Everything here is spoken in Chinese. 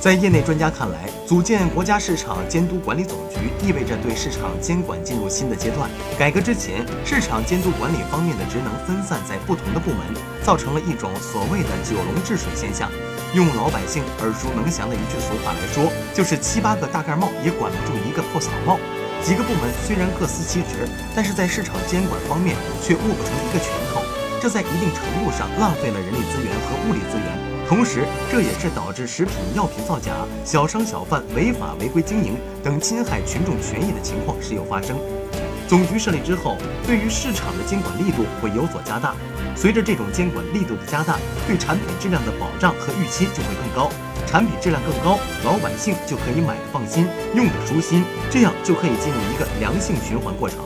在业内专家看来，组建国家市场监督管理总局意味着对市场监管进入新的阶段。改革之前，市场监督管理方面的职能分散在不同的部门，造成了一种所谓的“九龙治水”现象。用老百姓耳熟能详的一句俗话来说，就是七八个大盖帽也管不住一个破草帽。几个部门虽然各司其职，但是在市场监管方面却握不成一个拳头，这在一定程度上浪费了人力资源和物力资源。同时，这也是导致食品药品造假、小商小贩违法违规经营等侵害群众权益的情况时有发生。总局设立之后，对于市场的监管力度会有所加大。随着这种监管力度的加大，对产品质量的保障和预期就会更高。产品质量更高，老百姓就可以买的放心，用的舒心，这样就可以进入一个良性循环过程。